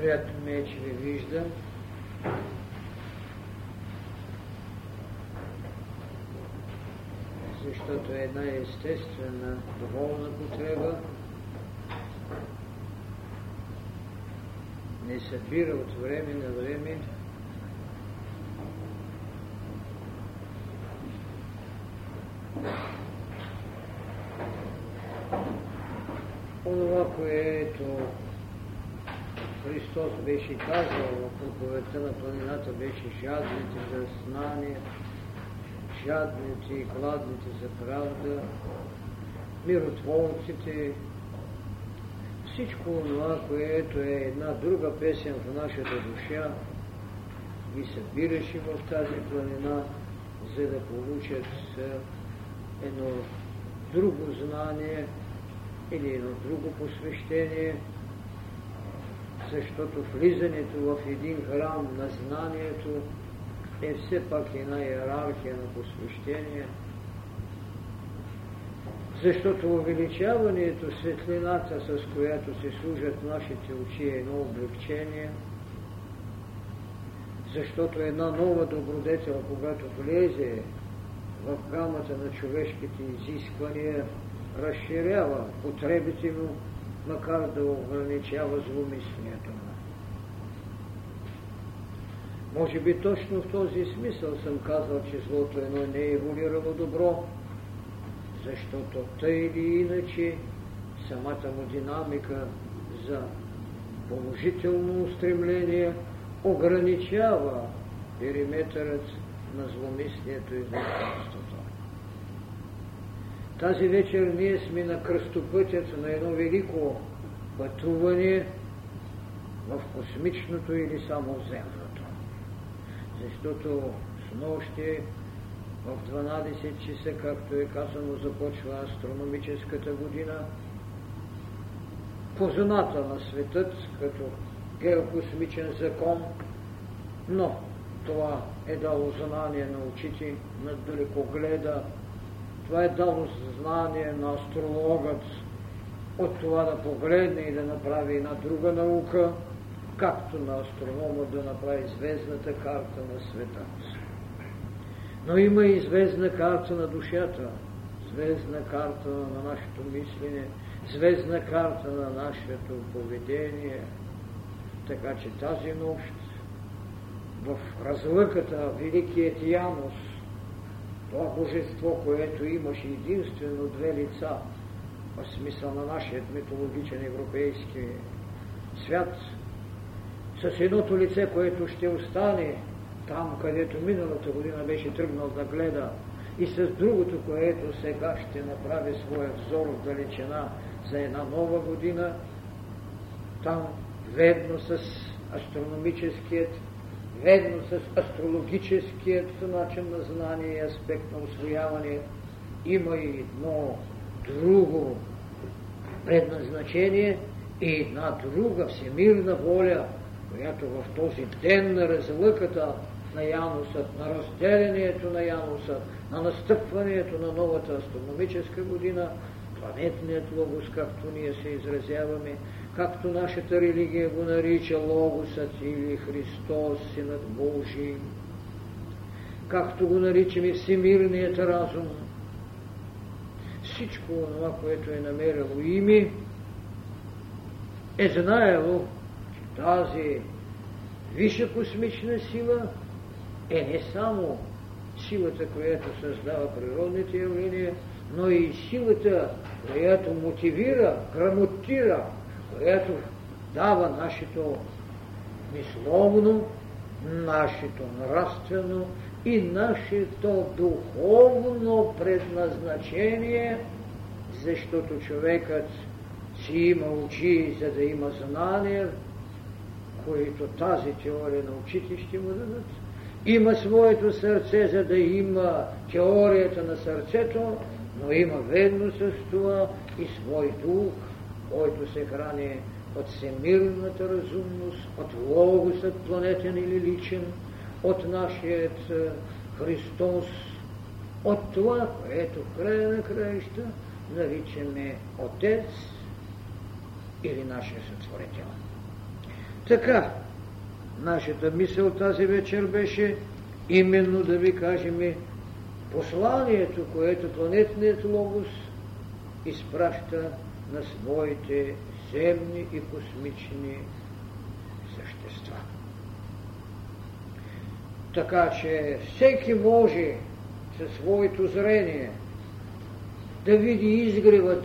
Приятно ми е, че ви виждам. Защото е една естествена доволна потреба не събира от време на време онова, което Христос беше казал в проповедта на планината, беше жадните за знание, жадните и гладните за правда, миротворците, всичко това, което е една друга песен в нашата душа, ги събираше в тази планина, за да получат едно друго знание или едно друго посвещение, защото влизането в един храм на знанието е все пак една иерархия на посвещение, защото увеличаването светлината, с която се служат нашите очи, е едно облегчение, защото една нова добродетел, когато влезе в гамата на човешките изисквания, разширява потребите му, макар да ограничава зломислието му. Може би точно в този смисъл съм казал, че злото едно не е еволирало добро, защото тъй или иначе самата му динамика за положително устремление ограничава периметърът на зломислието и злостанството. Тази вечер ние сме на кръстопътят на едно велико пътуване в космичното или само земното. Защото с нощи в 12 часа, както е казано, започва астрономическата година. Позната на светът като геокосмичен закон, но това е дало знание на очите, на далекогледа, това е дало знание на астрологът от това да погледне и да направи една друга наука, както на астронома да направи звездната карта на света. Но има и звездна карта на душата, звездна карта на нашето мислене, звездна карта на нашето поведение. Така че тази нощ в разлъката Великият Янус, това божество, което имаше единствено две лица, в смисъл на нашия митологичен европейски свят, с едното лице, което ще остане там, където миналата година беше тръгнал да гледа, и с другото, което сега ще направи своя взор в далечина за една нова година, там ведно с астрономическият, ведно с астрологическият начин на знание и аспект на освояване, има и едно друго предназначение и една друга всемирна воля, която в този ден на разлъката на Янусът, на разделението на Януса, на настъпването на новата астрономическа година, планетният логос, както ние се изразяваме, както нашата религия го нарича логосът или Христос, Синът Божий, както го наричаме всемирният разум, всичко това, което е намерило име, е знаело, че тази висша космична сила е не само силата, която създава природните явления, но и силата, която мотивира, грамотира, която дава нашето мисловно, нашето нравствено и нашето духовно предназначение, защото човекът си има очи, за да има знания, които тази теория на очите ще му дадат. Има своето сърце, за да има теорията на сърцето, но има ведно с това и свой дух, който се храни от всемирната разумност, от логосът планетен или личен, от нашият е, Христос, от това, което в края на краища наричаме Отец или нашия сътворител. Така, нашата мисъл тази вечер беше именно да ви кажем посланието, което планетният логос изпраща на своите земни и космични същества. Така че всеки може със своето зрение да види изгревът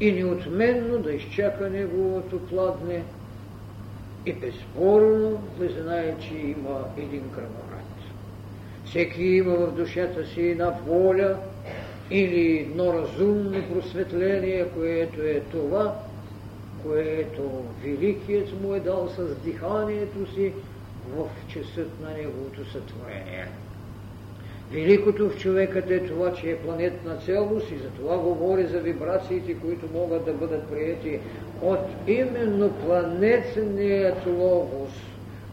и неотменно да изчака неговото пладне и безспорно да знае, че има един кръвоврат. Всеки има в душата си една воля или едно разумно просветление, което е това, което Великият му е дал с диханието си в часът на неговото сътворение. Великото в човекът е това, че е планетна цялост и за това говори за вибрациите, които могат да бъдат приети от именно планетният логос,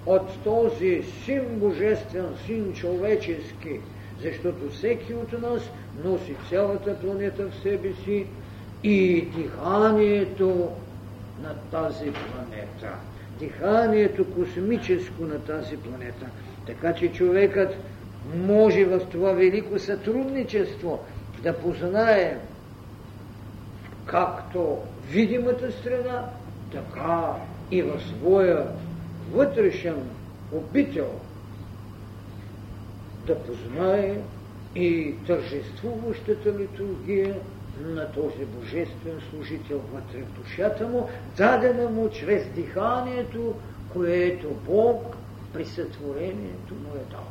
от този син божествен, син човечески, защото всеки от нас носи цялата планета в себе си и диханието на тази планета. Диханието космическо на тази планета. Така че човекът може в това велико сътрудничество да познае както видимата страна, така и в своя вътрешен обител да познае и тържествуващата литургия на този божествен служител вътре в душата му, дадена му чрез диханието, което Бог при сътворението му е дал.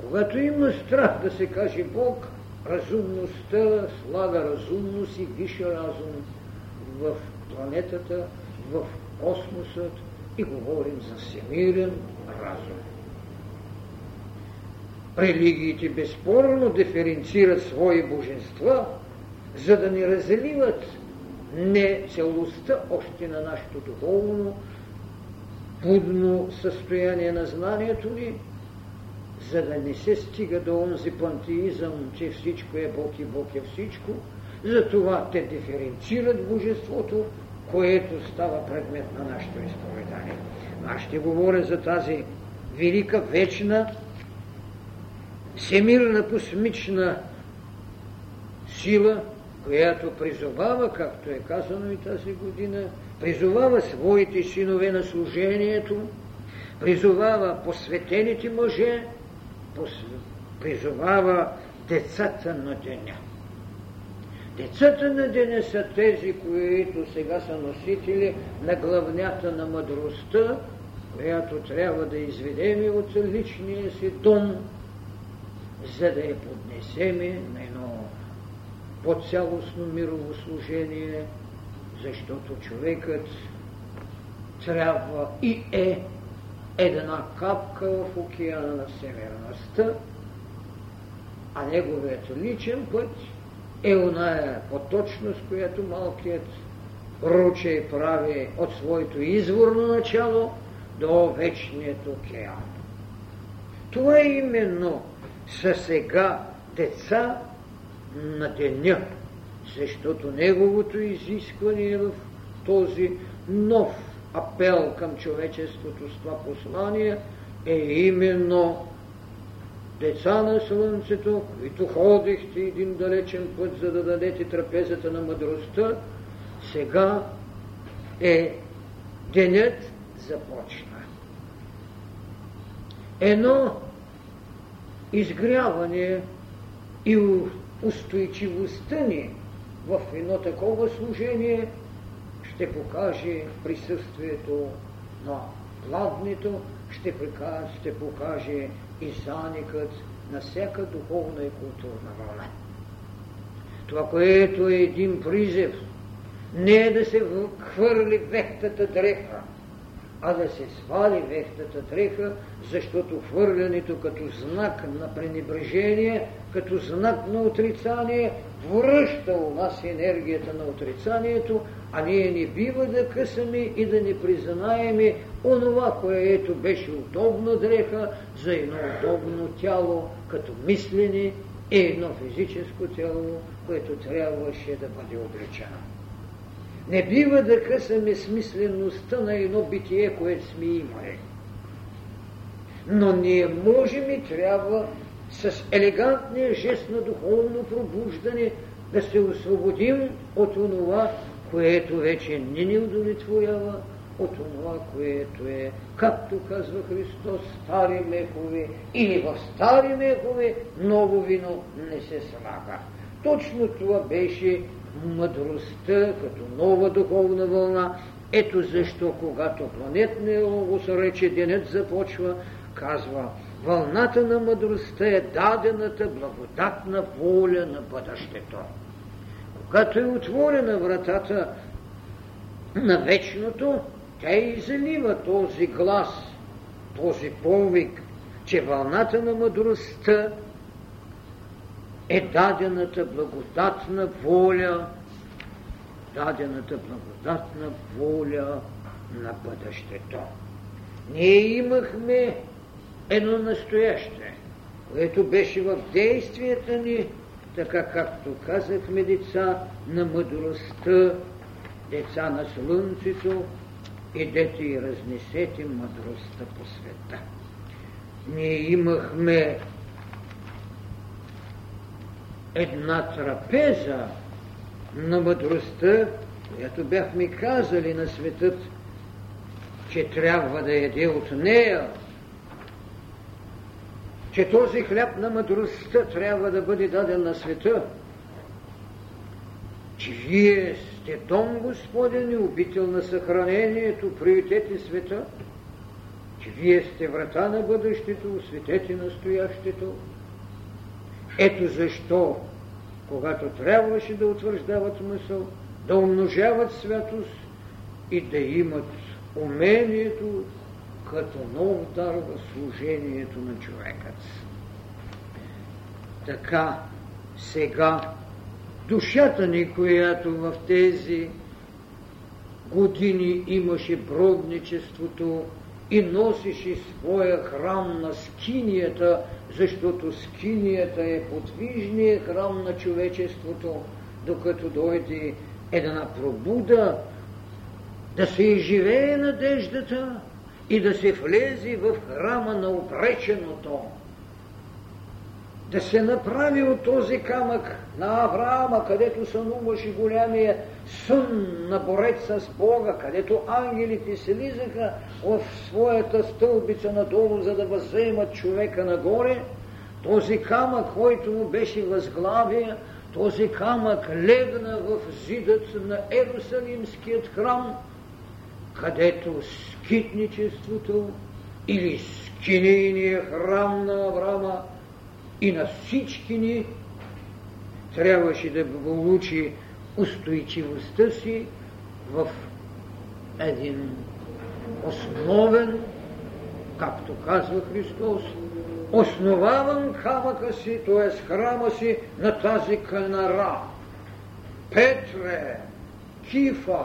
Когато има страх да се каже Бог, разумността слага разумност и више разум в планетата, в космосът и говорим за всемирен разум. Религиите безспорно диференцират свои божества, за да ни разливат не целостта още на нашето духовно, будно състояние на знанието ни, за да не се стига до онзи пантеизъм, че всичко е Бог и Бог е всичко, затова те диференцират божеството, което става предмет на нашето изповедание. Аз ще говоря за тази велика, вечна, всемирна космична сила, която призовава, както е казано и тази година, призовава своите синове на служението, призовава посветените мъже призовава децата на деня. Децата на деня са тези, които сега са носители на главнята на мъдростта, която трябва да изведеме от личния си дом, за да я поднесеме на едно по-цялостно мирово служение, защото човекът трябва и е една капка в океана на северността, а неговият личен път е оная поточност, която малкият ручей прави от своето изворно начало до вечният океан. Това е именно са сега деца на деня, защото неговото изискване е в този нов апел към човечеството с това послание е именно деца на Слънцето, които ходихте един далечен път, за да дадете трапезата на мъдростта, сега е денят започна. Едно изгряване и устойчивостта ни в едно такова служение – ще покаже присъствието на пладнито, ще, покаже, ще покаже и заникът на всяка духовна и културна вълна. Това, което е един призев, не е да се хвърли вехтата дреха, а да се свали вехтата дреха, защото хвърлянето като знак на пренебрежение, като знак на отрицание, връща у нас енергията на отрицанието, а ние не бива да късаме и да не признаеме онова, което беше удобно дреха за едно удобно тяло, като мислене и едно физическо тяло, което трябваше да бъде обличено. Не бива да късаме смислеността на едно битие, което сме имали. Но ние можем и трябва с елегантния жест на духовно пробуждане да се освободим от това, което вече не ни удовлетворява, от това, което е, както казва Христос, стари мехове или в стари мехове ново вино не се слага. Точно това беше мъдростта като нова духовна вълна. Ето защо, когато планетния логос рече денят започва, казва, вълната на мъдростта е дадената благодатна воля на бъдещето. Когато е отворена вратата на вечното, тя излива този глас, този повик, че вълната на мъдростта е дадената благодатна воля, дадената благодатна воля на бъдещето. Ние имахме едно настояще, което беше в действията ни, така както казахме деца на мъдростта, деца на слънцето, идете и разнесете мъдростта по света. Ние имахме една трапеза на мъдростта, която бяхме казали на светът, че трябва да яде от нея, че този хляб на мъдростта трябва да бъде даден на света, че вие сте дом Господен и обител на съхранението, приютете света, че вие сте врата на бъдещето, осветете настоящето. Ето защо, когато трябваше да утвърждават мисъл, да умножават святост и да имат умението като нов дар в служението на човекът. Така сега душата ни, която в тези години имаше бродничеството и носеше своя храм на скинията, защото скинията е подвижният храм на човечеството, докато дойде една пробуда, да се изживее надеждата и да се влезе в храма на обреченото. Да се направи от този камък на Авраама, където сънуваше голямия сън на борец с Бога, където ангелите слизаха в своята стълбица надолу, за да възземат човека нагоре, този камък, който му беше възглавие, този камък легна в зидът на Ерусалимският храм, където скитничеството или скинийния храм на Авраама и на всички ни трябваше да получи устойчивостта си в един основен, както казва Христос, основавам камъка си, т.е. храма си на тази канара. Петре, Кифа,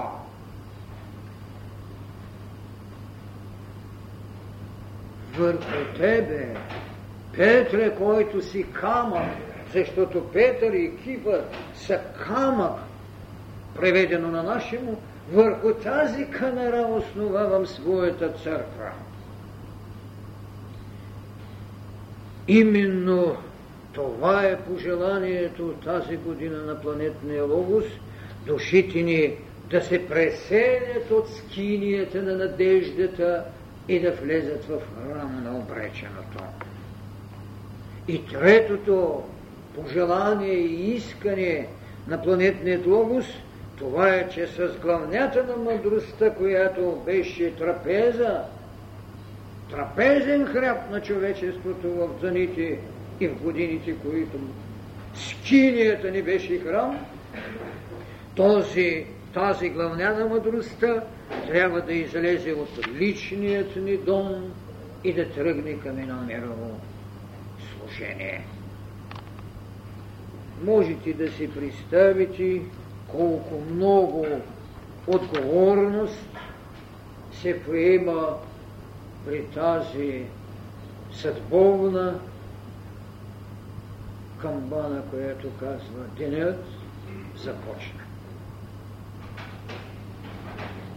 върху тебе Петре, който си камък, защото Петър и Кипър са камък, преведено на нашему, върху тази канара основавам своята църква. Именно това е пожеланието тази година на планетния Логос, душите ни да се преселят от скинията на надеждата и да влезат в храма на обреченото. И третото пожелание и искане на планетният логос, това е, че с главнята на мъдростта, която беше трапеза, трапезен хляб на човечеството в заните и в годините, които скинията ни беше храм, този, тази главня на мъдростта трябва да излезе от личният ни дом и да тръгне към едно мирово служение. Можете да си представите колко много отговорност се приема при тази съдбовна камбана, която казва денят започна.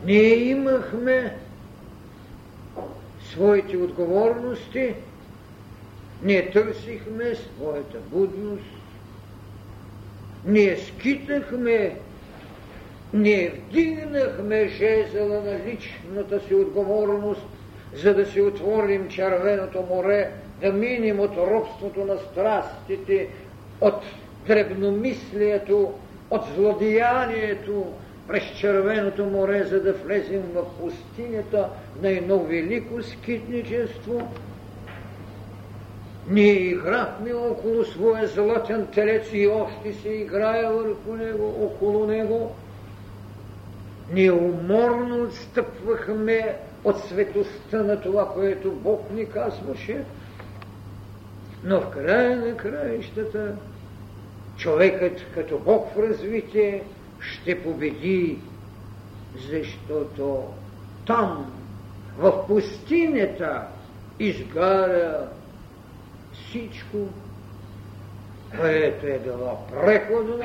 Ние имахме своите отговорности, ние търсихме своята будност, ние скитахме, ние вдигнахме жезела на личната си отговорност, за да си отворим червеното море, да минем от робството на страстите, от дребномислието, от злодеянието през червеното море, за да влезем в пустинята на едно велико скитничество. Ние играхме около своя златен телец и още се играе върху него, около него. Ние уморно отстъпвахме от светостта на това, което Бог ни казваше, но в края на краищата човекът като Бог в развитие ще победи, защото там, в пустинята, изгаря всичко, което е било преходно,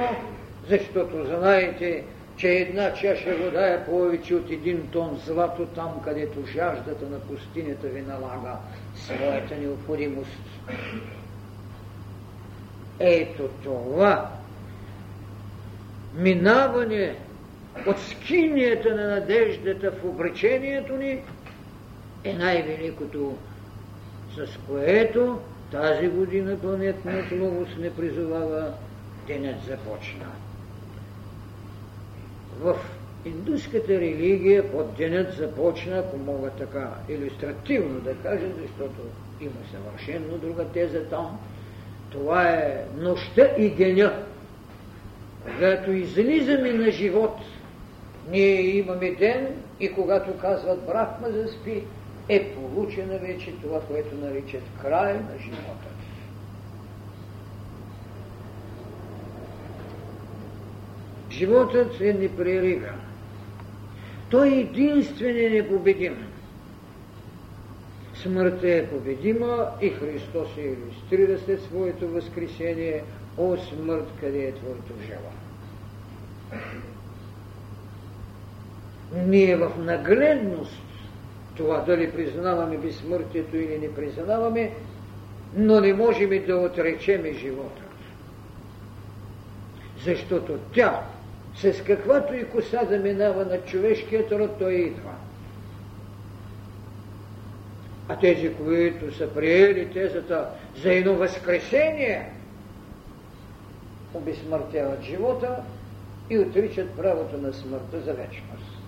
защото знаете, че една чаша вода е повече от един тон злато там, където жаждата на пустинята ви налага своята необходимост. Ето това минаване от скинията на надеждата в обречението ни е най-великото, с което тази година планетният логос не призовава денят започна. В индуската религия под денят започна, ако мога така иллюстративно да кажа, защото има съвършенно друга теза там, това е нощта и деня. Когато излизаме на живот, ние имаме ден и когато казват Брахма заспи, е получена вече това, което наричат край на живота. Животът е непреривен. Той е единствен непобедим. Смъртта е победима и Христос е иллюстрира след своето възкресение О смърт, къде е твоето жела? Ние в нагледност това дали признаваме безсмъртието или не признаваме, но не можем да отречеме живота. Защото тя, с каквато и коса да минава на човешкият род, той идва. А тези, които са приели тезата за едно възкресение, обезсмъртяват живота и отричат правото на смъртта за вечност.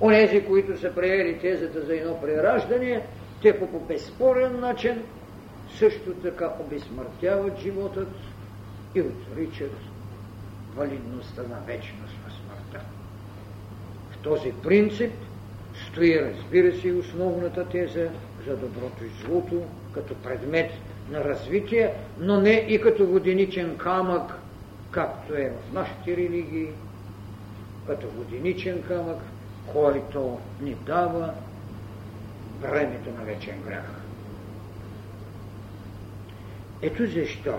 Онези, които са приели тезата за едно прераждане, те по безспорен начин също така обезсмъртяват животът и отричат валидността на вечност. Този принцип стои, разбира се, основната теза за доброто и злото, като предмет на развитие, но не и като воденичен камък, както е в нашите религии, като воденичен камък, който ни дава времето на вечен грях. Ето защо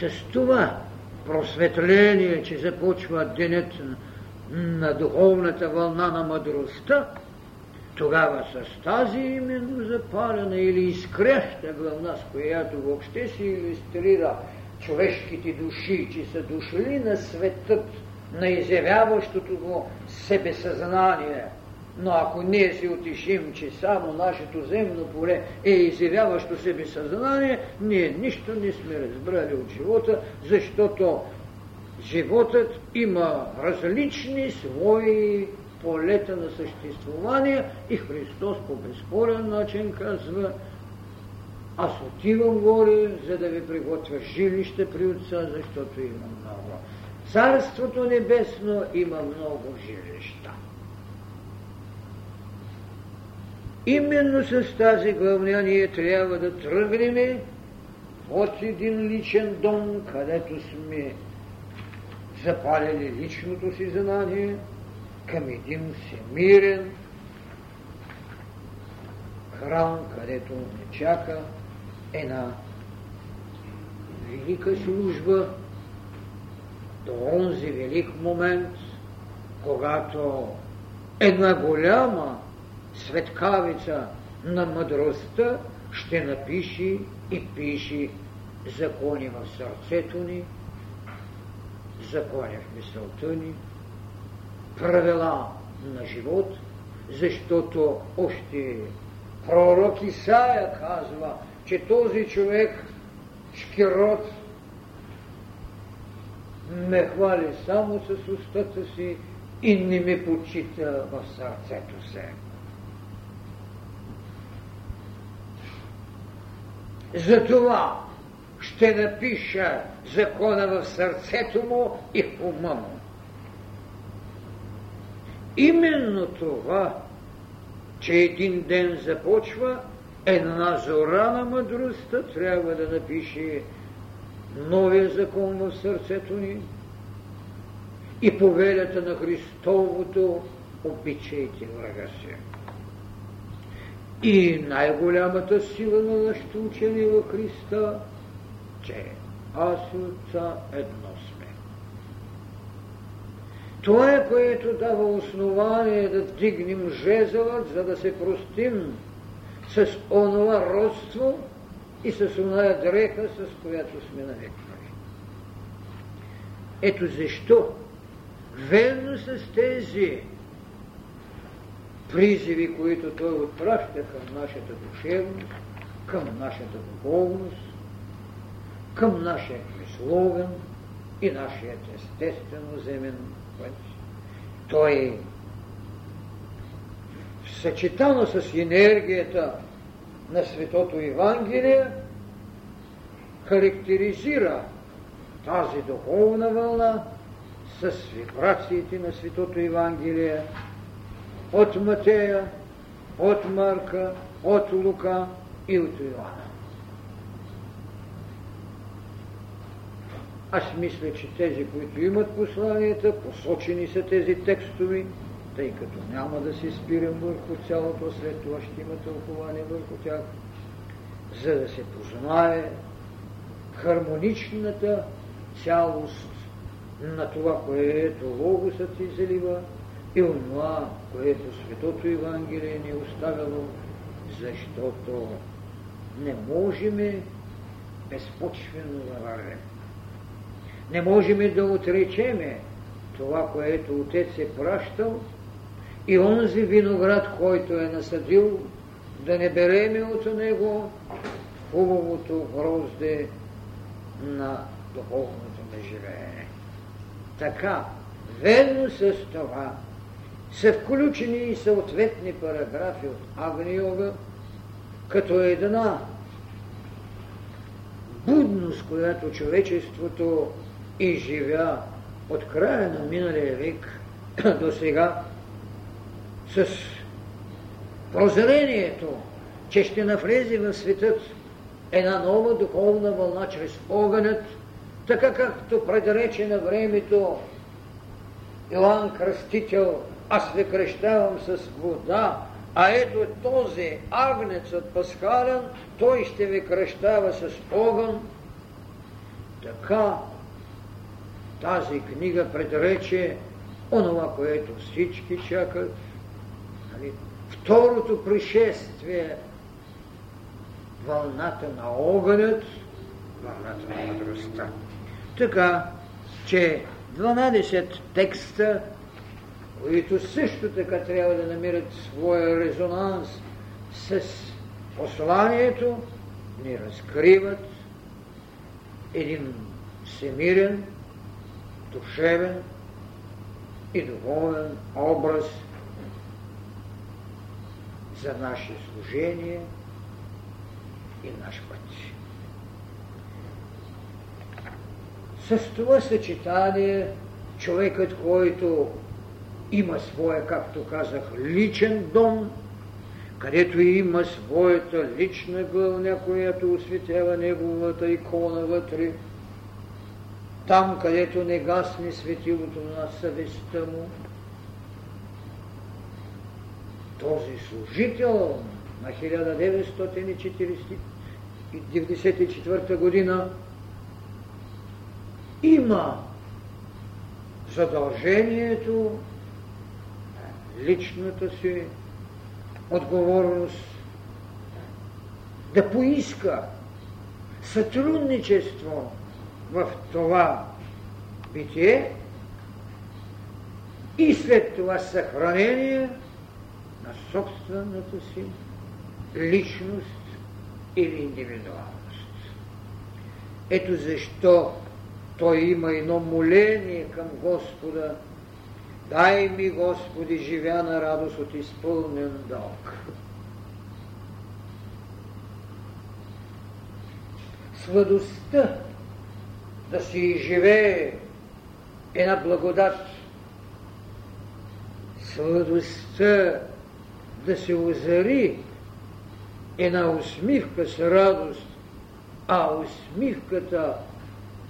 с това просветление, че започва денят на духовната вълна на мъдростта, тогава с тази именно запалена или изкреща главна, с която въобще се иллюстрира човешките души, че са дошли на светът, на изявяващото го себесъзнание. Но ако ние си отишим, че само нашето земно поле е изявяващо себе съзнание, ние нищо не сме разбрали от живота, защото животът има различни свои полета на съществувание и Христос по безспорен начин казва аз отивам горе, за да ви приготвя жилище при Отца, защото има много. Царството небесно има много жилища. Именно с тази главня ние трябва да тръгнем от един личен дом, където сме запалили личното си знание, към един всемирен храм, където не чака една велика служба до онзи велик момент, когато една голяма светкавица на мъдростта ще напиши и пиши закони в сърцето ни, закони в мисълта ни, правила на живот, защото още пророк Исаия казва, че този човек, шкирот, ме хвали само с устата си и не ме почита в сърцето се. Затова ще напиша закона в сърцето му и в ума му. Именно това, че един ден започва, една зора на мъдростта трябва да напише новия закон в сърцето ни и повелята на Христовото обичайте врага си. И най-голямата сила на нашето учение в Христа, че аз и Отца едно сме. Това е, което дава основание да дигнем жезълът, за да се простим с онова родство и с оная дреха, с която сме навекнали. Ето защо, верно с тези призиви, които той отпраща към нашата душевност, към нашата духовност, към нашия мисловен и нашият естествено земен път. Той съчетано с енергията на Светото Евангелие характеризира тази духовна вълна с вибрациите на Светото Евангелие от Матея, от Марка, от Лука и от Иоанна. Аз мисля, че тези, които имат посланията, посочени са тези текстови, тъй като няма да се спирам върху цялото, след това ще има тълкование върху тях, за да се познае хармоничната цялост на това, което Логосът излива и онова, което Светото Евангелие ни е оставило, защото не можем безпочвено да вървем. Не можем да отречеме това, което Отец е пращал и онзи виноград, който е насадил, да не береме от него хубавото грозде на духовното неживеене. Така, ведно с това, са включени и съответни параграфи от Агни-йога, като една будност, която човечеството изживя от края на миналия век до сега, с прозрението, че ще навлезе в светът една нова духовна вълна чрез огънят, така както предрече на времето Иоанн Кръстител аз ви кръщавам с вода, а ето този агнецът пасхален, той ще ви кръщава с огън. Така тази книга предрече онова, което всички чакат. Нали? Второто пришествие вълната на огънят, вълната на мъдростта. Така, че 12 текста които също така трябва да намират своя резонанс с посланието, ни разкриват един всемирен, душевен и духовен образ за наше служение и наш път. С това съчетание човекът, който има своя, както казах, личен дом, където има своята лична гълня, която осветява неговата икона вътре, там, където не гасне светилото на съвестта му, този служител на 1994 година има задължението личната си отговорност, да поиска сътрудничество в това битие и след това съхранение на собствената си личност или индивидуалност. Ето защо той има едно моление към Господа. Дай ми, Господи, живя на радост от изпълнен дълг. Сладостта да си изживее една благодат. Сладостта да се озари една усмивка с радост, а усмивката,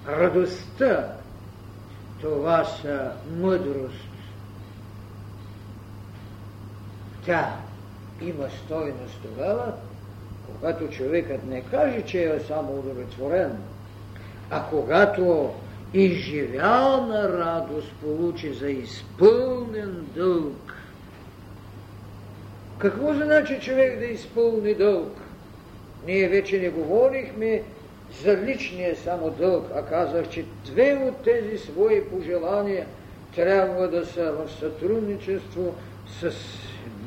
радостта, това са мъдрост. Тя има стойност тогава, когато човекът не каже, че е само удовлетворен, а когато изживял на радост получи за изпълнен дълг. Какво значи човек да изпълни дълг? Ние вече не говорихме за личния само дълг, а казах, че две от тези свои пожелания трябва да са в сътрудничество с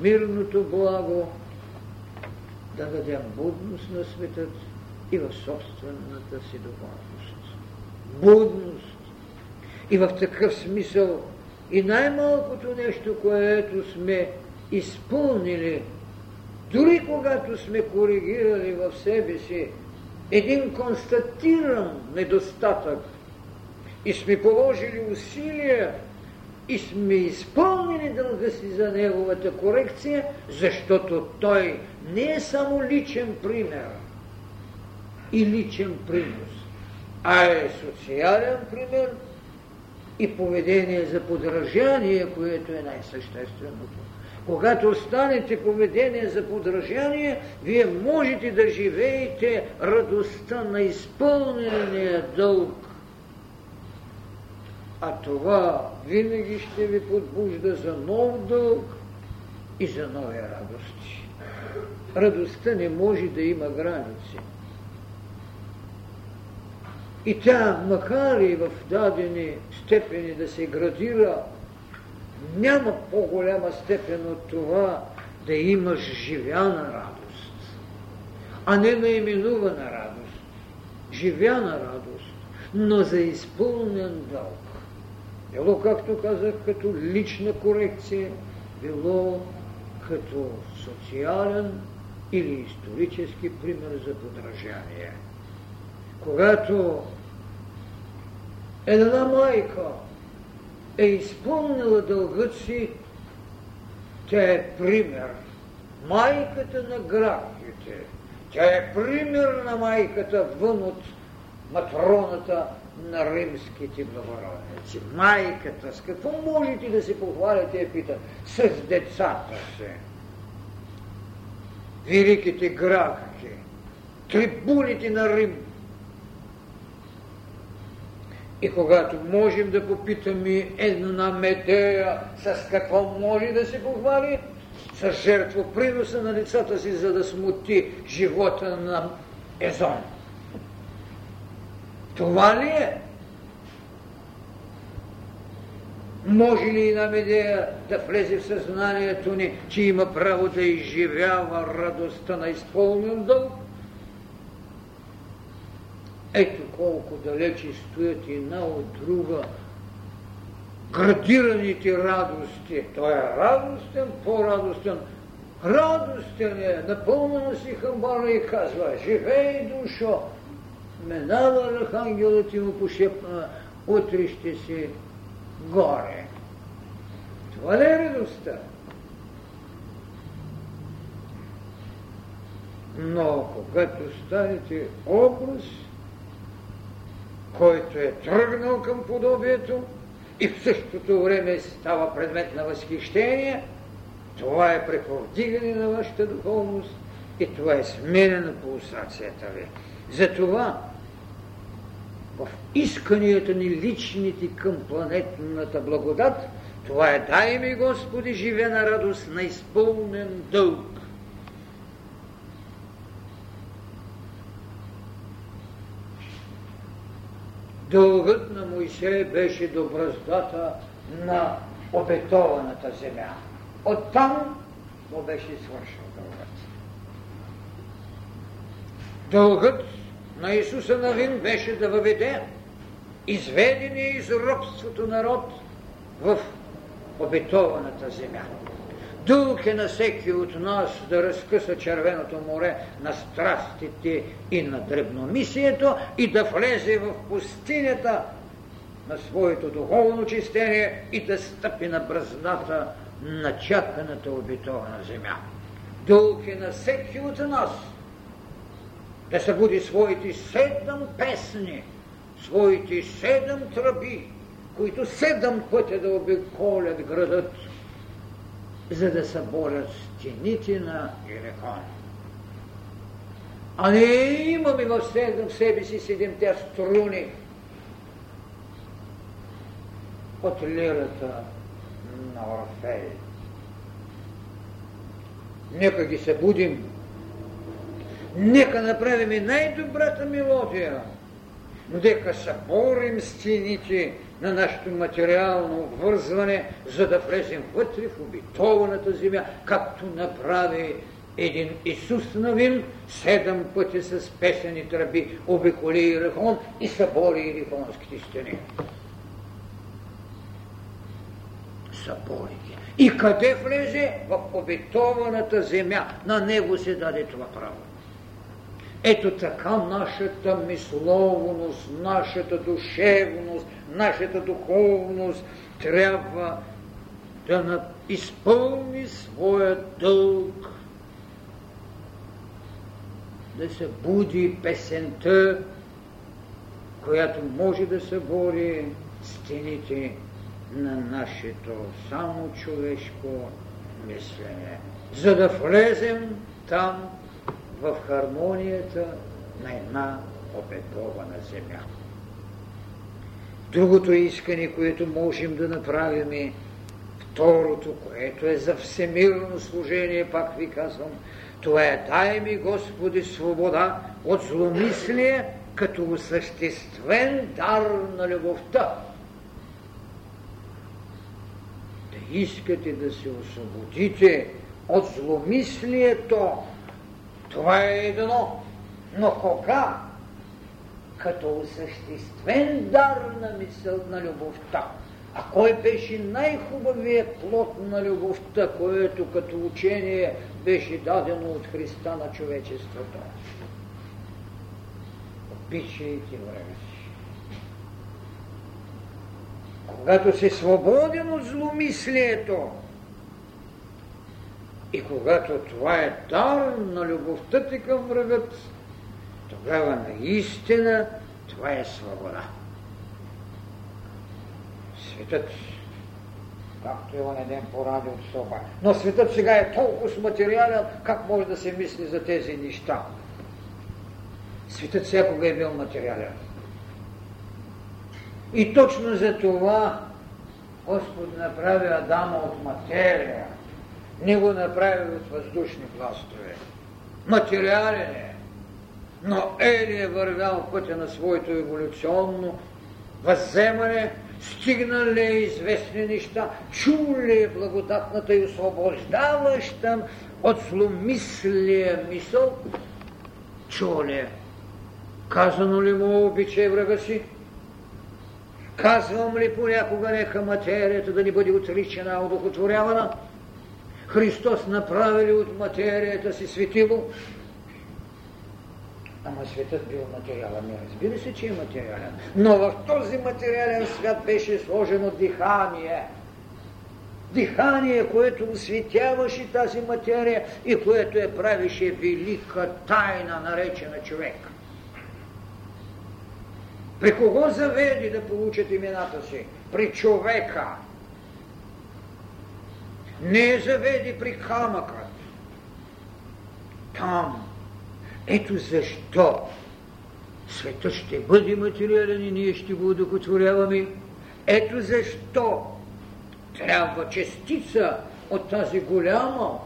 мирното благо, да дадем будност на светът и в собствената си духовност. Будност. И в такъв смисъл и най-малкото нещо, което сме изпълнили, дори когато сме коригирали в себе си един констатиран недостатък и сме положили усилия и сме изпълнили дълга си за неговата корекция, защото той не е само личен пример и личен принос, а е социален пример и поведение за подражание, което е най-същественото. Когато останете поведение за подражание, вие можете да живеете радостта на изпълнения дълг. А това винаги ще ви подбужда за нов дълг и за нови радости. Радостта не може да има граници. И тя, макар и в дадени степени да се градира няма по-голяма степен от това да имаш живяна радост, а не наименувана радост. Живяна радост, но за изпълнен дълг. Било, както казах, като лична корекция, било като социален или исторически пример за подражание. Когато една майка е изпълнила дългът си, тя е пример. Майката на графите. Тя е пример на майката вън от матроната на римските благородници. Майката, с какво можете да се похвалите, я пита? С децата се. Великите графки, трибуните на Рим, и когато можем да попитаме една Медея с какво може да се похвали, с жертвоприноса на лицата си, за да смути живота на Езон. Това ли е? Може ли една Медея да влезе в съзнанието ни, че има право да изживява радостта на изпълнен дълг? Ето колко далече стоят една от друга градираните радости. Той е радостен, по-радостен. Радостен е, напълнена си хамбара и казва, живей, душо! Минава архангелът и му пошепна, утре ще си горе. Това ли е радостта? Но когато станете образ, който е тръгнал към подобието и в същото време става предмет на възхищение, това е преповдигане на вашата духовност и това е смена на пулсацията ви. Затова в исканията ни личните към планетната благодат Това е, дай ми, Господи, живе на радост, на изпълнен дълг. Дългът на Моисей беше до браздата на обетованата земя. Оттам му беше свършил дългът. Дългът на Исуса Навин беше да въведе изведения из робството народ в обетованата земя. Дълг е на всеки от нас да разкъса червеното море на страстите и на дребномисието и да влезе в пустинята на своето духовно чистение и да стъпи на бръзната на чаканата обетована земя. Дълг е на всеки от нас да събуди своите седем песни, своите седем тръби, които седем пътя да обиколят градът, за да съборят стените на Иерихон. А не имаме в себе си седемте струни от лирата на Орфей. Нека ги събудим. Нека направим най-добрата мелодия. Нека съборим стените на нашето материално обвързване, за да влезем вътре в обитованата земя, както направи един Исус Навин седем пъти с песени тръби обиколи Иерихон и събори Иерихонските стени. Събори ги. И къде влезе? В обетованата земя. На него се даде това право. Ето така нашата мисловност, нашата душевност, нашата духовност трябва да изпълни своя дълг, да се буди песента, която може да събори стените на нашето само човешко мислене, за да влезем там в хармонията на една обетована земя. Другото искане, което можем да направим е второто, което е за всемирно служение, пак ви казвам, това е дай ми, Господи, свобода от зломислие, като осъществен дар на любовта. Да искате да се освободите от зломислието, това е едно. Но кога? Като осъществен дар на мисъл на любовта. А кой беше най-хубавият плод на любовта, което като учение беше дадено от Христа на човечеството? Обичайте врага си. Когато си свободен от зломислието, и когато това е дар на любовта ти към врагът, тогава наистина това е свобода. Светът, както е он ден по радио Соба, но светът сега е толкова материален, как може да се мисли за тези неща? Светът всякога е бил материален. И точно за това Господ направи Адама от материя не го направи от въздушни пластове. Материален е. Но Ели е вървял пътя на своето еволюционно възземане, стигнал ли е известни неща, чул ли е благодатната и освобождаваща от зломислия мисъл, чул ли е. Казано ли му обичай врага си? Казвам ли понякога нека материята да ни бъде отричана, удохотворявана? Христос направили от материята си светило. Ама светът бил материален. Разбира се, че е материален. Но в този материален свят беше сложено дихание. Дихание, което осветяваше тази материя и което е правише велика тайна, наречена човек. При кого заведи да получат имената си? При човека не заведи при камъкът. Там. Ето защо светът ще бъде материален и ние ще го удохотворяваме. Ето защо трябва частица от тази голяма,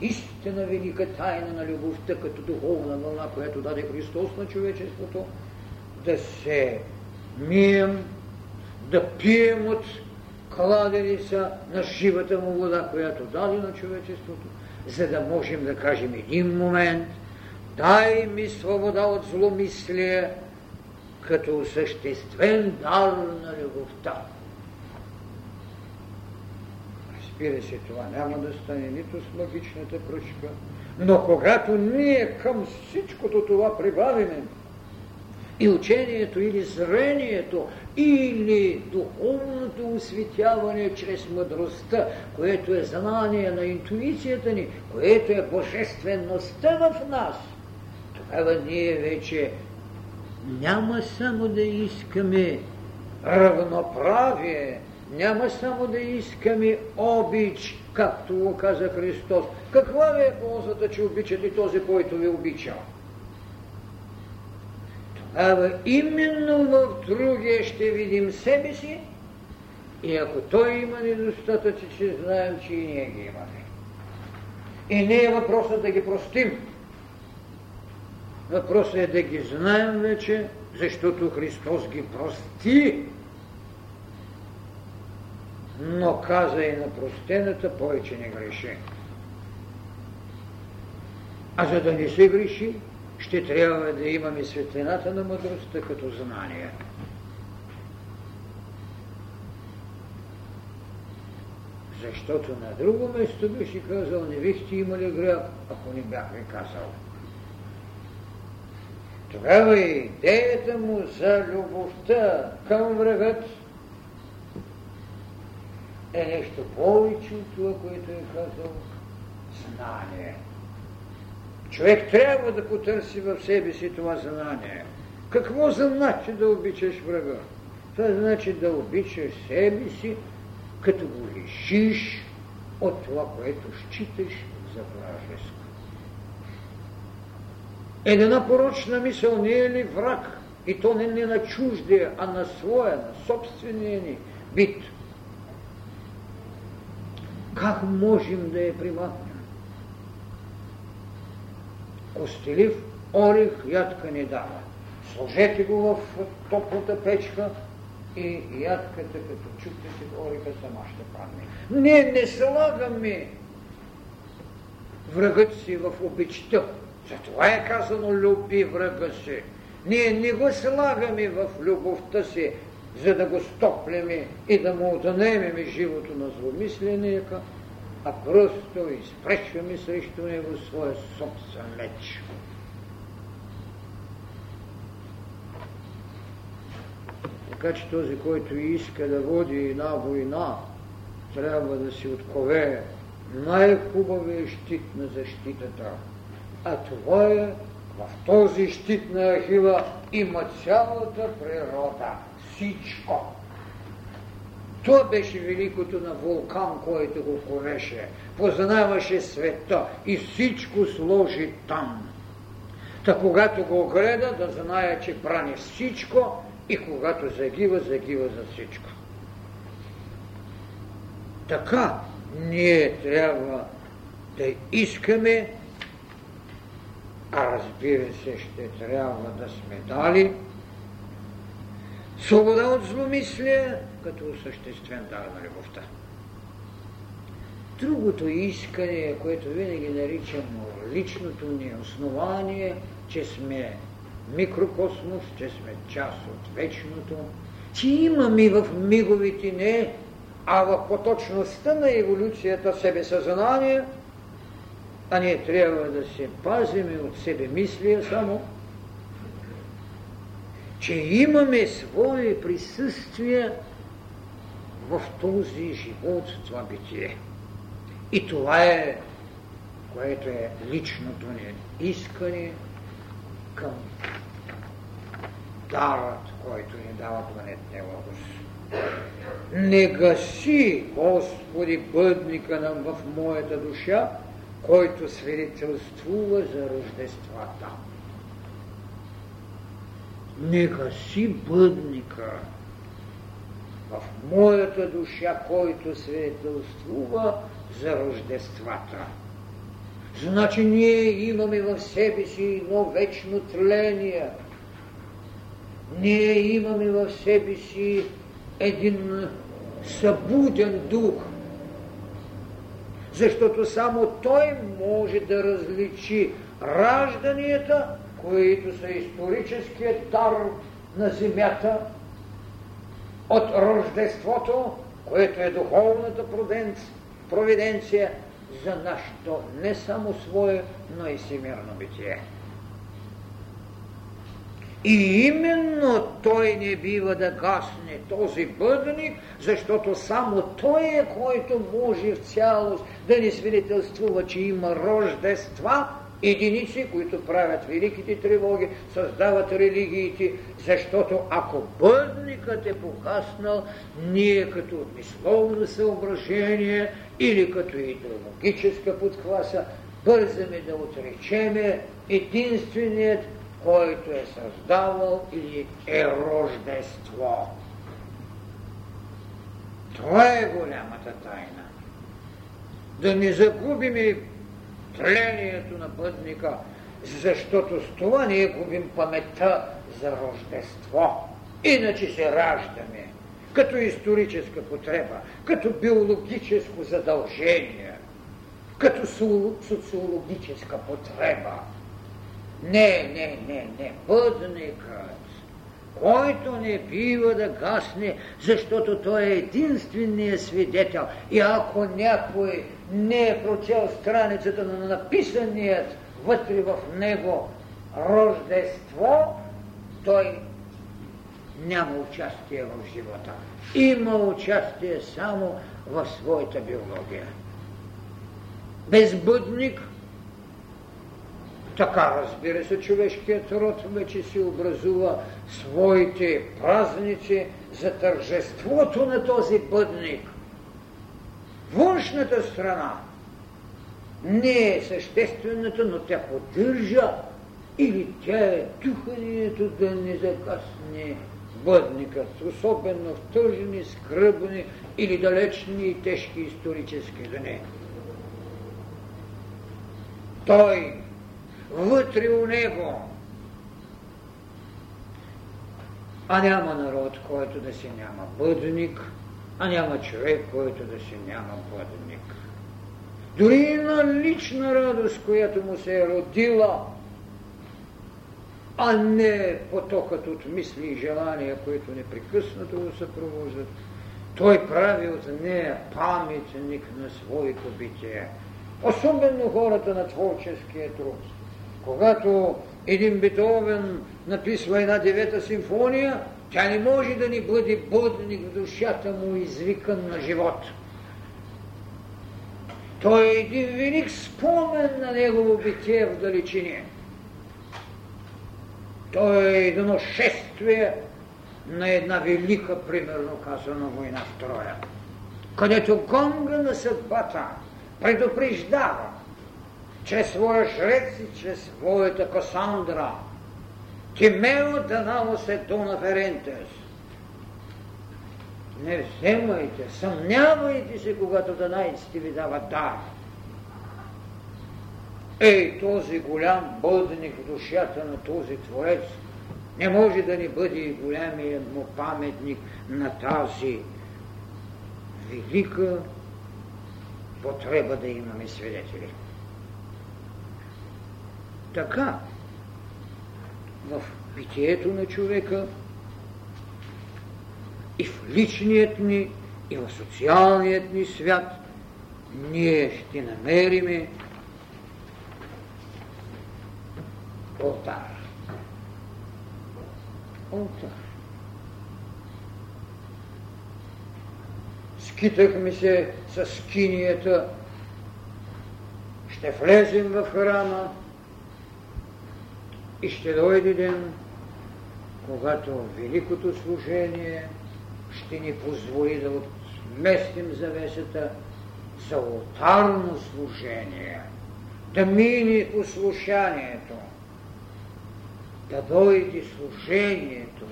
истина велика тайна на любовта, като духовна вълна, която даде Христос на човечеството, да се мием, да пием от кладеница на живата му вода, която даде на човечеството, за да можем да кажем един момент, дай ми свобода от зломислие, като осъществен дар на любовта. Разбира се, това няма да стане нито с магичната пръчка, но когато ние към всичкото това прибавиме и учението или зрението, или духовното осветяване чрез мъдростта, което е знание на интуицията ни, което е божествеността в нас, тогава ние вече няма само да искаме равноправие, няма само да искаме обич, както го каза Христос. Каква ви е ползата, че обичате този, който ви обича? Тогава именно в другия ще видим себе си и ако той има недостатъци, че знаем, че и ние ги имаме. И не е въпросът да ги простим. Въпросът е да ги знаем вече, защото Христос ги прости но каза и на простената, повече не греши. А за да не се греши, ще трябва да имаме светлината на мъдростта като знание. Защото на друго место беше казал, не бихте имали грях, ако не бях ви казал. Тогава идеята му за любовта към врагът е нещо повече от това, което е казал знание. Човек трябва да потърси в себе си това знание. Какво значи да обичаш врага? Това значи да обичаш себе си, като го лишиш от това, което считаш за вражеско. Една порочна мисъл не е ли враг? И то не, не на чуждия, а на своя, на собствения ни бит – как можем да я примахнем? Костелив орих ядка не дава. Сложете го в топлата печка и ядката, като чуете ориха, сама ще падне. Не, не слагаме врагът си в обичта. Затова е казано люби врага си. Ние не го слагаме в любовта си, за да го стоплеме и да му отнемеме живото на зломисленика, а просто изпречваме срещу него своя собствен меч. Така че този, който иска да води една война, трябва да си откове най-хубавия щит на защитата. А това е в този щит на Ахила има цялата природа всичко. Това беше великото на вулкан, който го ковеше. Познаваше света и всичко сложи там. Та когато го гледа, да знае, че брани всичко и когато загива, загива за всичко. Така ние трябва да искаме, а разбира се, ще трябва да сме дали свобода от зломислие, като осъществен дар на любовта. Другото искане, което винаги наричам личното ни основание, че сме микрокосмос, че сме част от вечното, че имаме в миговите не, а в поточността на еволюцията себесъзнание, а ние трябва да се пазиме от себе мислия само, че имаме свое присъствие в този живот, това битие. И това е, което е личното ни искане към дарът, който ни дава планетния логос. Не гаси, Господи, бъдника нам в моята душа, който свидетелствува за рождествата не гаси бъдника. в моята душа, който свидетелствува за рождествата. Значи ние имаме в себе си едно вечно тление. Ние имаме в себе си един събуден дух, защото само той може да различи ражданията, които са историческият дар на земята, от рождеството, което е духовната провиденция за нашето не само свое, но и всемирно битие. И именно той не бива да гасне този бъдник, защото само той е, който може в цялост да ни свидетелствува, че има рождества, единици, които правят великите тревоги, създават религиите, защото ако бъдникът е погаснал, ние като мисловно съображение или като идеологическа подкласа, бързаме да отречеме единственият който е създавал или е рождество. Това е голямата тайна. Да не загубим тлението на пътника, защото с това ние губим паметта за рождество. Иначе се раждаме като историческа потреба, като биологическо задължение, като социологическа потреба. Не, не, не, не. Бъдникът, който не бива да гасне, защото той е единственият свидетел. И ако някой не е прочел страницата на написаният вътре в него рождество, той няма участие в живота. Има участие само в своята биология. Безбъдник така, разбира се, човешкият род вече си образува своите празници за тържеството на този бъдник. Външната страна не е съществената, но тя поддържа или тя е духанието да не закъсне бъдникът, особено в тъжни, скръбни или далечни и тежки исторически дни. Той вътре у него. А няма народ, който да си няма бъдник, а няма човек, който да си няма бъдник. Дори на лична радост, която му се е родила, а не потокът от мисли и желания, които непрекъснато го съпровождат, той прави от нея паметник на своето битие. Особено хората на творческия труд. Когато един Бетовен написва една девета симфония, тя не може да ни бъде будник в душата му, извикан на живот. Той е един велик спомен на негово битие в далечине. Той е едно шествие на една велика, примерно казана, война в Троя, където гонга на съдбата предупреждава, чрез своя жрец и чрез своята Касандра. Тимео да се дона ферентес. Не вземайте, съмнявайте се, когато данайците ви дават дар. Ей, този голям бъдник в душата на този Творец не може да ни бъде голямият му паметник на тази велика потреба да имаме свидетели. Така, в битието на човека и в личният ни, и в социалният ни свят ние ще намериме алтар. Алтар. Скитахме се с кинията, ще влезем в храма, и ще дойде ден, когато великото служение ще ни позволи да отместим завесата за алтарно служение, да мине послушанието, да дойде служението,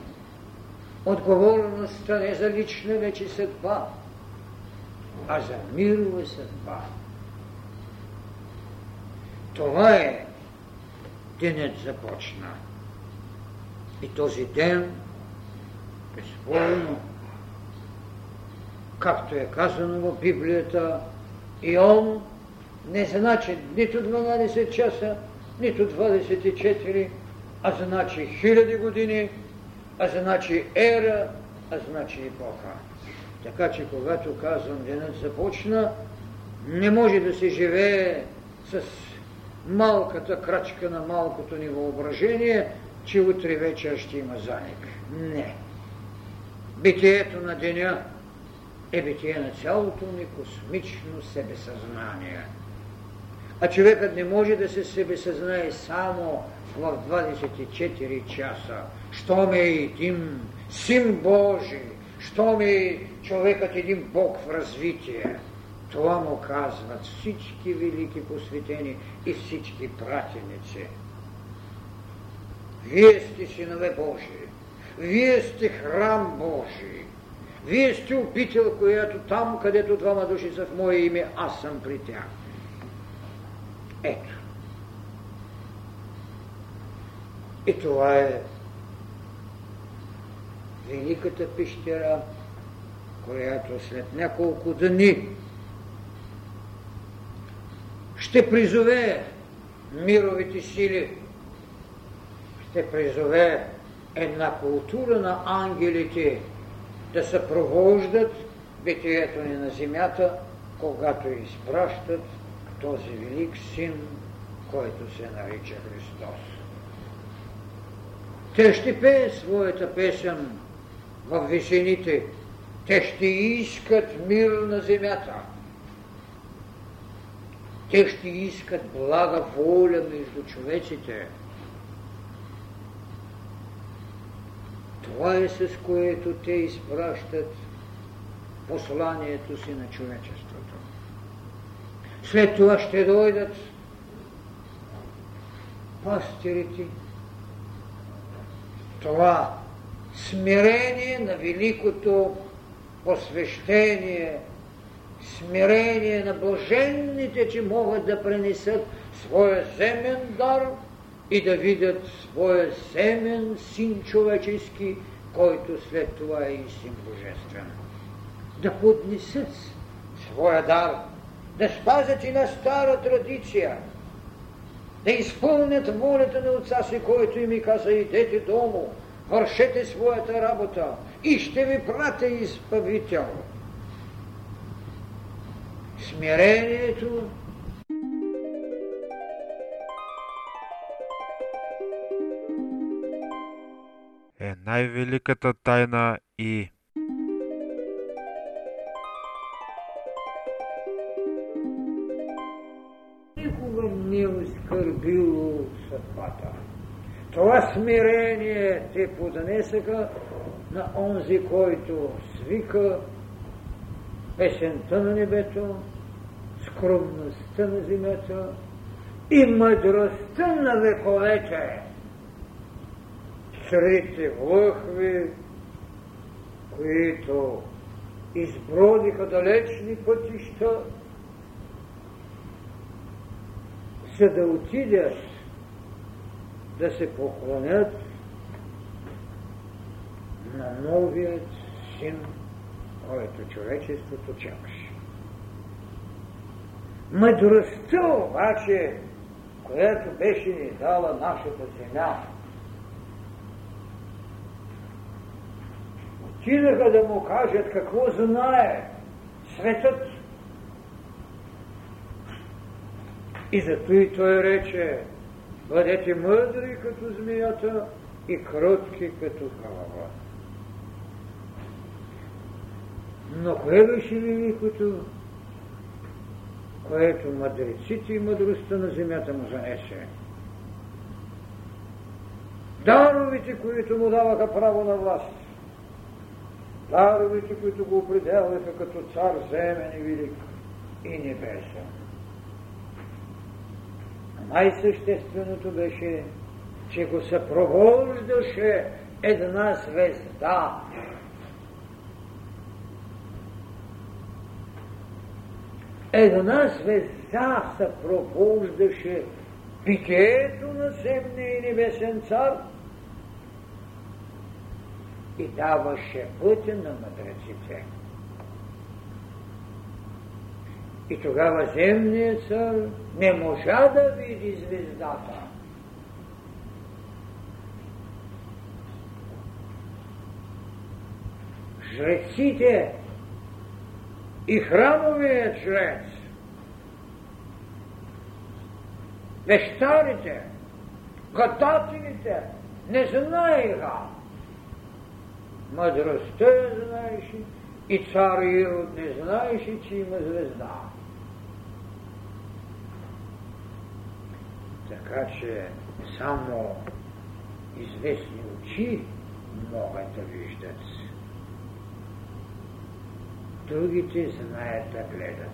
отговорността не за лична вече съдба, а за мирова съдба. Това е денят започна. И този ден, безспорно, както е казано в Библията, и он не значи нито 12 часа, нито 24, а значи хиляди години, а значи ера, а значи епоха. Така че, когато казвам денът започна, не може да се живее с малката крачка на малкото ни въображение, че утре вечер ще има заник. Не. Битието на деня е битие на цялото ни космично себесъзнание. А човекът не може да се себесъзнае само в 24 часа. Щом е един син Божий, щом е човекът един Бог в развитие. Това му казват всички велики посветени и всички пратеници. Вие сте синове Божии. Вие сте храм Божий. Вие сте обител, която там, където двама души са в мое име, аз съм при тях. Ето. И това е великата пещера, която след няколко дни ще призове мировите сили, ще призове една култура на ангелите да съпровождат битието ни на земята, когато изпращат този велик син, който се нарича Христос. Те ще пее своята песен в висените, те ще искат мир на земята. Те ще искат блага воля между човеците. Това е с което те изпращат посланието си на човечеството. След това ще дойдат пастирите. Това смирение на великото посвещение, смирение на блаженните, че могат да пренесат своя земен дар и да видят своя семен син човечески, който след това е и син божествен. Да поднесат своя дар, да спазят и на стара традиция, да изпълнят волята на отца си, който им каза, идете дому, вършете своята работа и ще ви пратя избавител. Смирението е най-великата тайна и никога не оскърбило съдбата. Това смирение те поднесаха на онзи, който свика песента на небето, скромността на земята и мъдростта на вековете. Трите влъхви, които избродиха далечни пътища, за да отидят да се поклонят на новият син, който човечеството чакаше. Мъдростта обаче, която беше ни дала нашата земя, отидаха да му кажат какво знае светът. И зато и той рече, бъдете мъдри като змията и кротки като халава. Но кое беше великото, което мъдреците и мъдростта на земята му занесе? Даровите, които му даваха право на власт. Даровите, които го определяха като цар земен и велик и небесен. Най-същественото беше, че го съпровождаше една звезда. Една звезда съпровождаше питието на земния и небесен цар и даваше пътя на мъдреците. И тогава земният цар не можа да види звездата. Жреците и храмовият жрец, вещарите, гадателите не знаеха. Мъдростта я знаеше и цар Ирод не знаеше, че има звезда. Така че само известни очи могат да виждат. Другите знаят да гледат.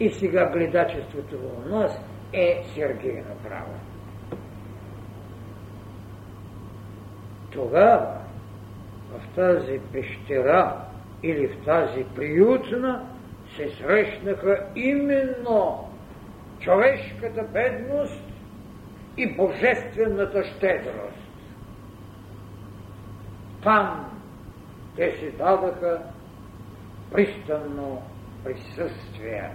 И сега гледачеството у нас е Сергейно право. Тогава в тази пещера или в тази приютна се срещнаха именно човешката бедност и божествената щедрост. Там те си дадаха пристънно присъствие,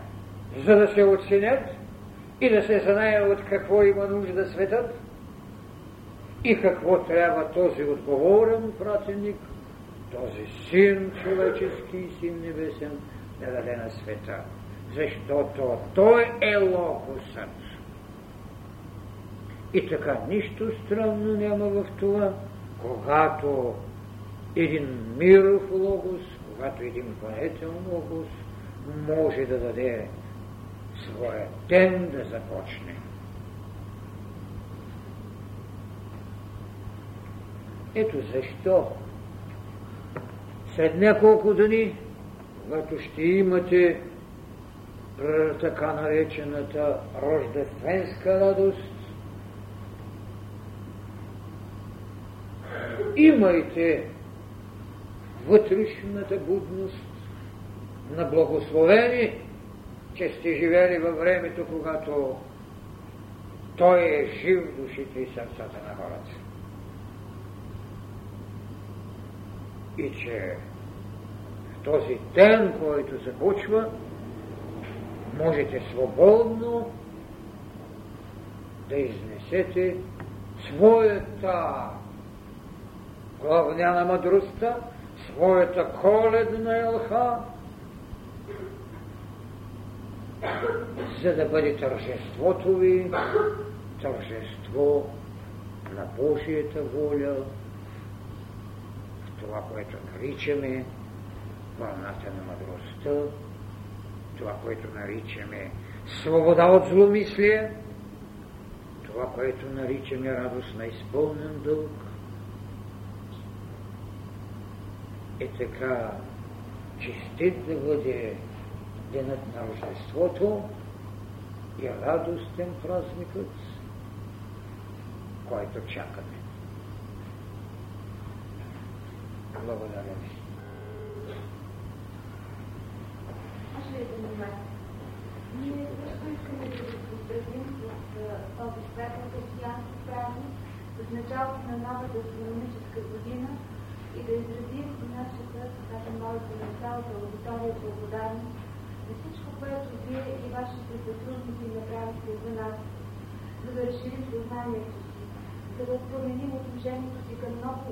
за да се оценят и да се знае от какво има нужда светът и какво трябва този отговорен пратеник, този син човечески син небесен да даде на света. Защото той е логосът. И така нищо странно няма в това, когато един миров логос, когато един планетен логос може да даде своя ден да започне. Ето защо след няколко дни, когато ще имате така наречената рождественска радост, имайте вътрешната будност на благословение, че сте живели във времето, когато Той е жив в душите и сърцата на хората. И че в този ден, който започва, можете свободно да изнесете своята главня на мъдростта, своята коледна елха, за да бъде тържеството ви, тържество на Божията воля, в това, което наричаме вълната на мъдростта, това, което наричаме свобода от зломислие, това, което наричаме радост на изпълнен дълг, е така честит да бъде денът на Рождеството и радостен празникът, който чакаме. Благодаря ви. Ние също искаме да ви поздравим с този светъл християнски празник, с началото на новата астрономическа година и да изразим нашата, така моята на цялата аудитория благодарност за всичко, което вие и вашите сътрудници направихте за нас, за да разширим съзнанието си, за да променим отношението си към много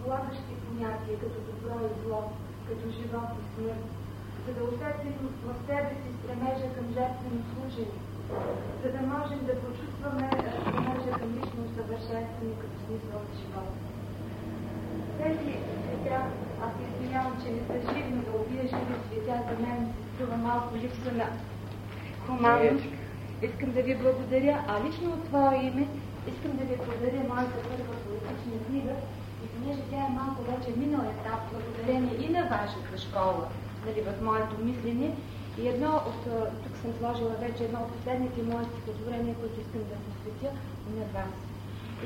полагащи понятия, като добро и зло, като живот и смърт, за да усетим в себе си стремежа към жертвено служение, за да можем да почувстваме стремежа към лично усъвършенстване като смисъл от живота. Тези света, аз извинявам, че не са живи, но да убия живи света за мен струва малко липса на хуманност. Искам да ви благодаря, а лично от твое име искам да ви благодаря моята първа политична книга и понеже тя е малко вече минал етап, благодарение и на вашата школа, нали, в моето мислене, и едно от, тук съм сложила вече едно от последните мои стихотворения, които искам да посветя на вас.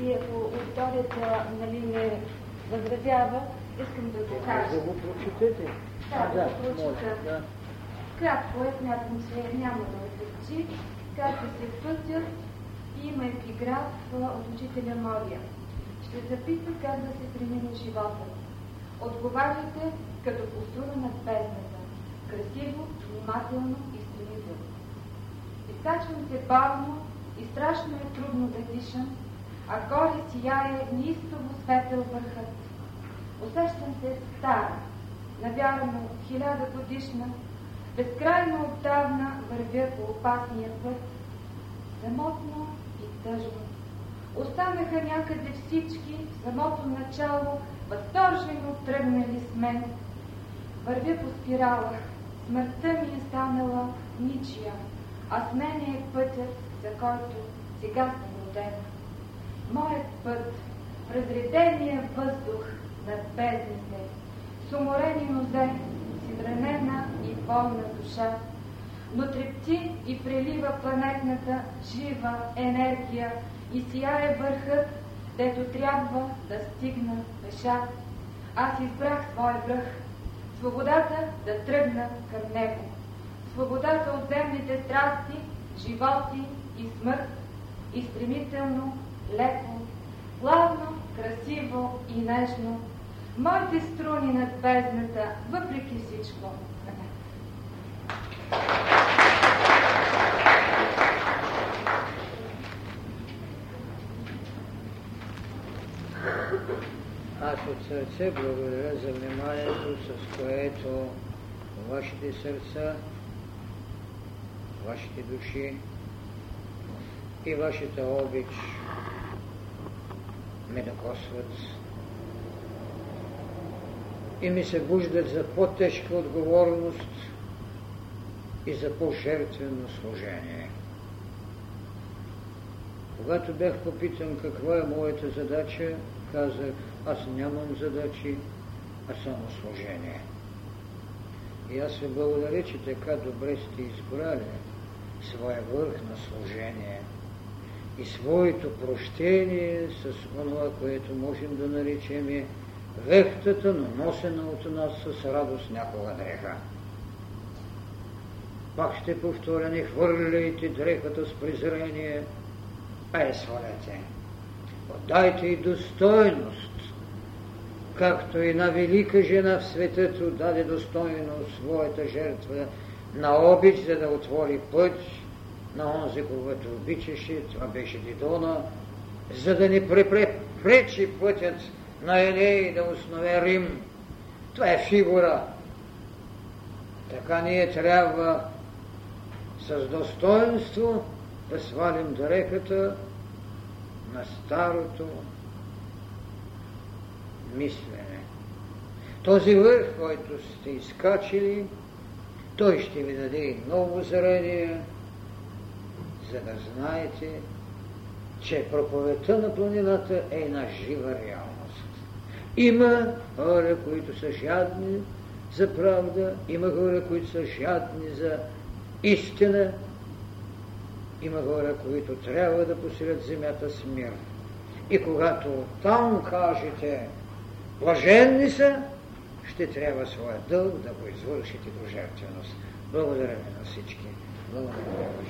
И ако аудиторията нали, не възразява, искам да го кажа. Да го прочетете. Да, да, го прочета. да. Кратко е, смятам, че няма да отекчи, както се пътят, имайки град от учителя Мория. Ще записа как да се премине живота. Отговаряйте като култура на бездната. Красиво, внимателно и стремително. Изкачвам се бавно и страшно е трудно да дишам, а горе сияе неистово светъл върхът. Усещам се стара, навярно хиляда годишна, безкрайно отдавна вървя по опасния път, самотно и тъжно. Останаха някъде всички в самото начало, възторжено тръгнали с мен. Вървя по спирала, смъртта ми е станала ничия, а с мене е пътят, за който сега съм родена. Моят път, разредения въздух над бездните, с уморени нозе, си вранена и болна душа, но трепти и прелива планетната жива енергия и сияе върхът, дето трябва да стигна пеша. Аз избрах своя връх, свободата да тръгна към него, свободата от земните страсти, животи и смърт, и стремително, леко, плавно, красиво и нежно, моите струни над бездната, въпреки всичко, Аз от сърце благодаря за вниманието, с което вашите сърца, вашите души и вашата обич ме докосват и ми се буждат за по-тежка отговорност и за по-жертвено служение. Когато бях попитан каква е моята задача, казах, аз нямам задачи, а само служение. И аз ви благодаря, че така добре сте избрали своя върх на служение и своето прощение с това, което можем да наречем вехтата, но носена от нас с радост някога дреха. Пак ще повторя, не хвърляйте дрехата с презрение, а е свалете. Отдайте и достойност, както и на велика жена в светът даде достойно своята жертва на обич, за да отвори път на онзи, когато обичаше, това беше Дидона, за да не препречи пътят на Еней да основе Рим. Това е фигура. Така ние трябва с достоинство да свалим дрехата на старото мислене. Този върх, който сте изкачили, той ще ви даде и ново зарение, за да знаете, че проповедта на планината е една жива реалност. Има хора, които са жадни за правда, има хора, които са жадни за истина, има хора, които трябва да поселят земята с мир. И когато там кажете, блаженни са, ще трябва своя дълг да го извършите до жертвеност. Благодаря ви на всички. Благодаря ви,